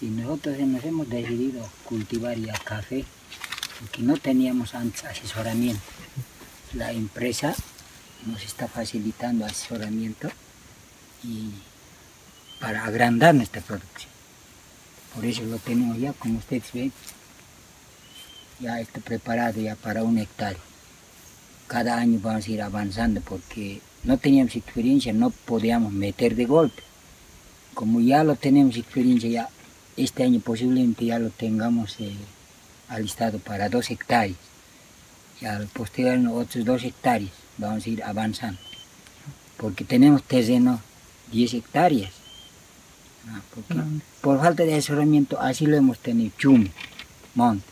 Y nosotros nos hemos decidido cultivar ya café porque no teníamos antes asesoramiento. La empresa nos está facilitando asesoramiento y para agrandar nuestra producción. Por eso lo tenemos ya, como ustedes ven, ya está preparado ya para un hectárea. Cada año vamos a ir avanzando porque no teníamos experiencia, no podíamos meter de golpe. Como ya lo tenemos experiencia, ya este año posiblemente ya lo tengamos eh, alistado para dos hectáreas. Y al posterior otros dos hectáreas vamos a ir avanzando. Porque tenemos terreno 10 hectáreas. Ah, porque Grande. por falta de asesoramiento así lo hemos tenido, chumi, monte.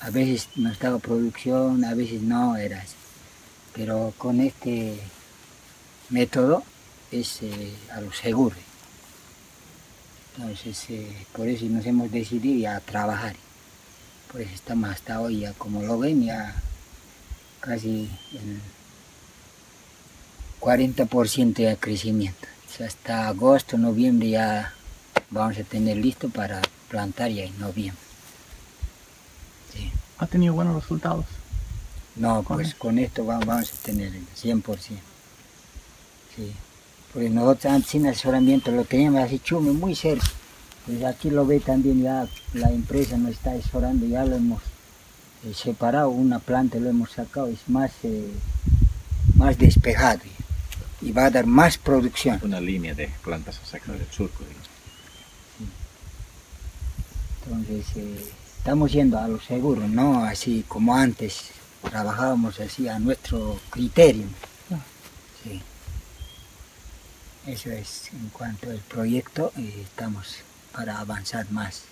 A veces nos daba producción, a veces no, era así. Pero con este método es eh, a lo seguro. Entonces, eh, por eso nos hemos decidido ya a trabajar. Por eso estamos hasta hoy, ya como lo ven, ya casi el 40% de crecimiento. Hasta agosto, noviembre ya vamos a tener listo para plantar ya en noviembre. Sí. Ha tenido buenos resultados. No, pues con esto va- vamos a tener el 100%. Sí. Porque nosotros antes sin asesoramiento lo teníamos así chume, muy cerca. Pues aquí lo ve también ya la empresa nos está asesorando, ya lo hemos eh, separado, una planta lo hemos sacado, es más, eh, más despejado ya. y va a dar más producción. Una línea de plantas a sacar del surco. digamos. Entonces, eh, estamos yendo a lo seguro, no así como antes, trabajábamos así a nuestro criterio. Ah. Sí. Eso es en cuanto al proyecto, eh, estamos para avanzar más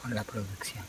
con la producción.